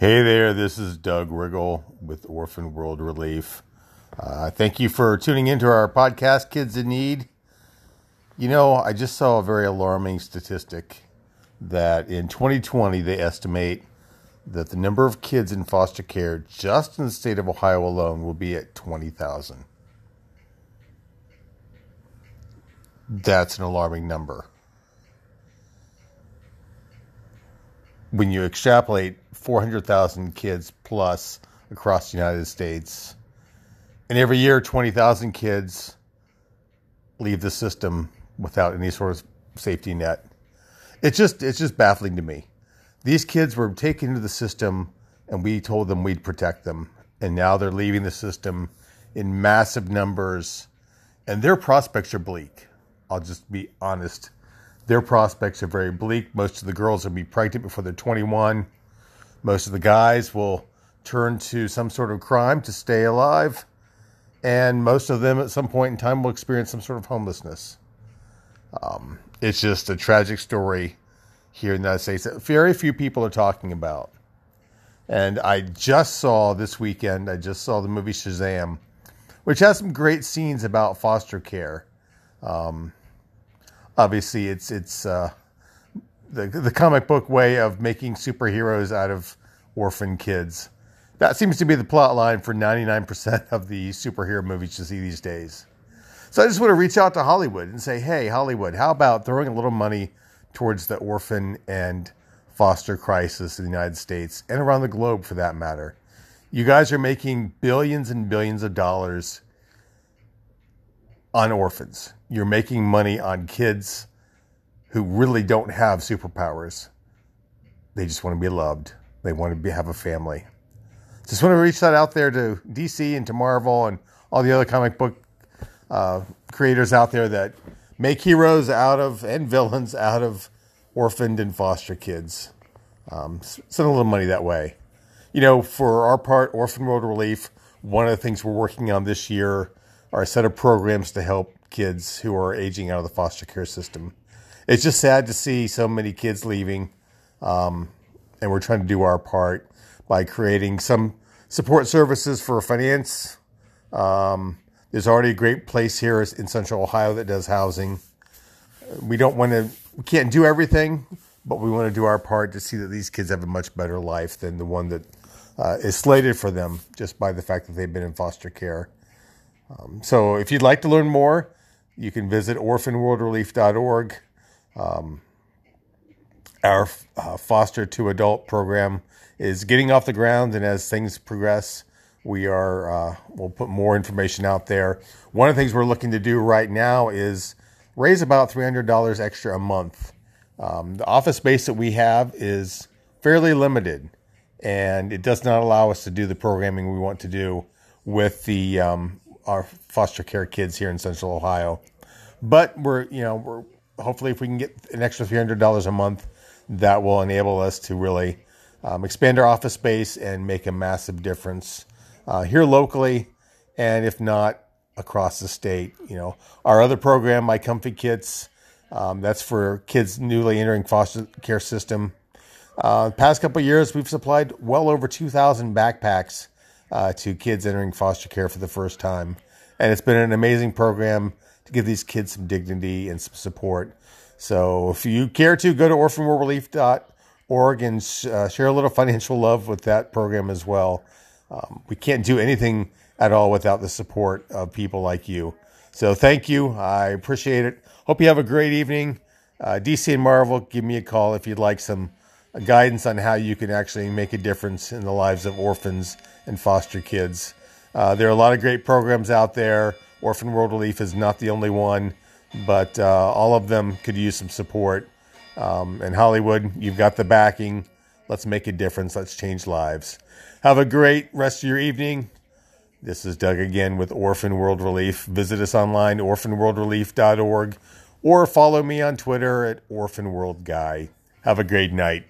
Hey there, this is Doug Riggle with Orphan World Relief. Uh, thank you for tuning into our podcast, Kids in Need. You know, I just saw a very alarming statistic that in 2020 they estimate that the number of kids in foster care just in the state of Ohio alone will be at 20,000. That's an alarming number. When you extrapolate 400,000 kids plus across the United States, and every year 20,000 kids leave the system without any sort of safety net. It's just it's just baffling to me. These kids were taken into the system and we told them we'd protect them, and now they're leaving the system in massive numbers and their prospects are bleak. I'll just be honest their prospects are very bleak. Most of the girls will be pregnant before they're 21. Most of the guys will turn to some sort of crime to stay alive. And most of them at some point in time will experience some sort of homelessness. Um, it's just a tragic story here in the United States that very few people are talking about. And I just saw this weekend, I just saw the movie Shazam, which has some great scenes about foster care. Um, obviously it's it's uh, the the comic book way of making superheroes out of orphan kids. That seems to be the plot line for 99% of the superhero movies you see these days. So I just want to reach out to Hollywood and say, hey, Hollywood, how about throwing a little money towards the orphan and foster crisis in the United States and around the globe for that matter? You guys are making billions and billions of dollars on orphans. You're making money on kids who really don't have superpowers. They just want to be loved. They want to be, have a family. Just want to reach that out there to DC and to Marvel and all the other comic book uh, creators out there that make heroes out of and villains out of orphaned and foster kids. Um, send a little money that way. You know, for our part, Orphan World Relief, one of the things we're working on this year are a set of programs to help kids who are aging out of the foster care system. It's just sad to see so many kids leaving, um, and we're trying to do our part by creating some support services for finance. Um, there's already a great place here in Central Ohio that does housing. We don't want to, we can't do everything, but we want to do our part to see that these kids have a much better life than the one that uh, is slated for them just by the fact that they've been in foster care. Um, so if you'd like to learn more, you can visit orphanworldrelief.org. Um, our uh, foster to adult program is getting off the ground, and as things progress, we are uh, we'll put more information out there. One of the things we're looking to do right now is raise about three hundred dollars extra a month. Um, the office space that we have is fairly limited, and it does not allow us to do the programming we want to do with the um, our foster care kids here in Central Ohio. But we're, you know, we're hopefully if we can get an extra three hundred dollars a month, that will enable us to really um, expand our office space and make a massive difference uh, here locally, and if not across the state. You know, our other program, My Comfy Kits, um, that's for kids newly entering foster care system. Uh, past couple years, we've supplied well over 2,000 backpacks uh, to kids entering foster care for the first time. And it's been an amazing program to give these kids some dignity and some support. So if you care to, go to orphanworldrelief.org and uh, share a little financial love with that program as well. Um, we can't do anything at all without the support of people like you. So thank you. I appreciate it. Hope you have a great evening. Uh, DC and Marvel, give me a call if you'd like some guidance on how you can actually make a difference in the lives of orphans and foster kids. Uh, there are a lot of great programs out there. Orphan World Relief is not the only one, but uh, all of them could use some support. Um, and Hollywood, you've got the backing. Let's make a difference. Let's change lives. Have a great rest of your evening. This is Doug again with Orphan World Relief. Visit us online, orphanworldrelief.org, or follow me on Twitter at orphanworldguy. Have a great night.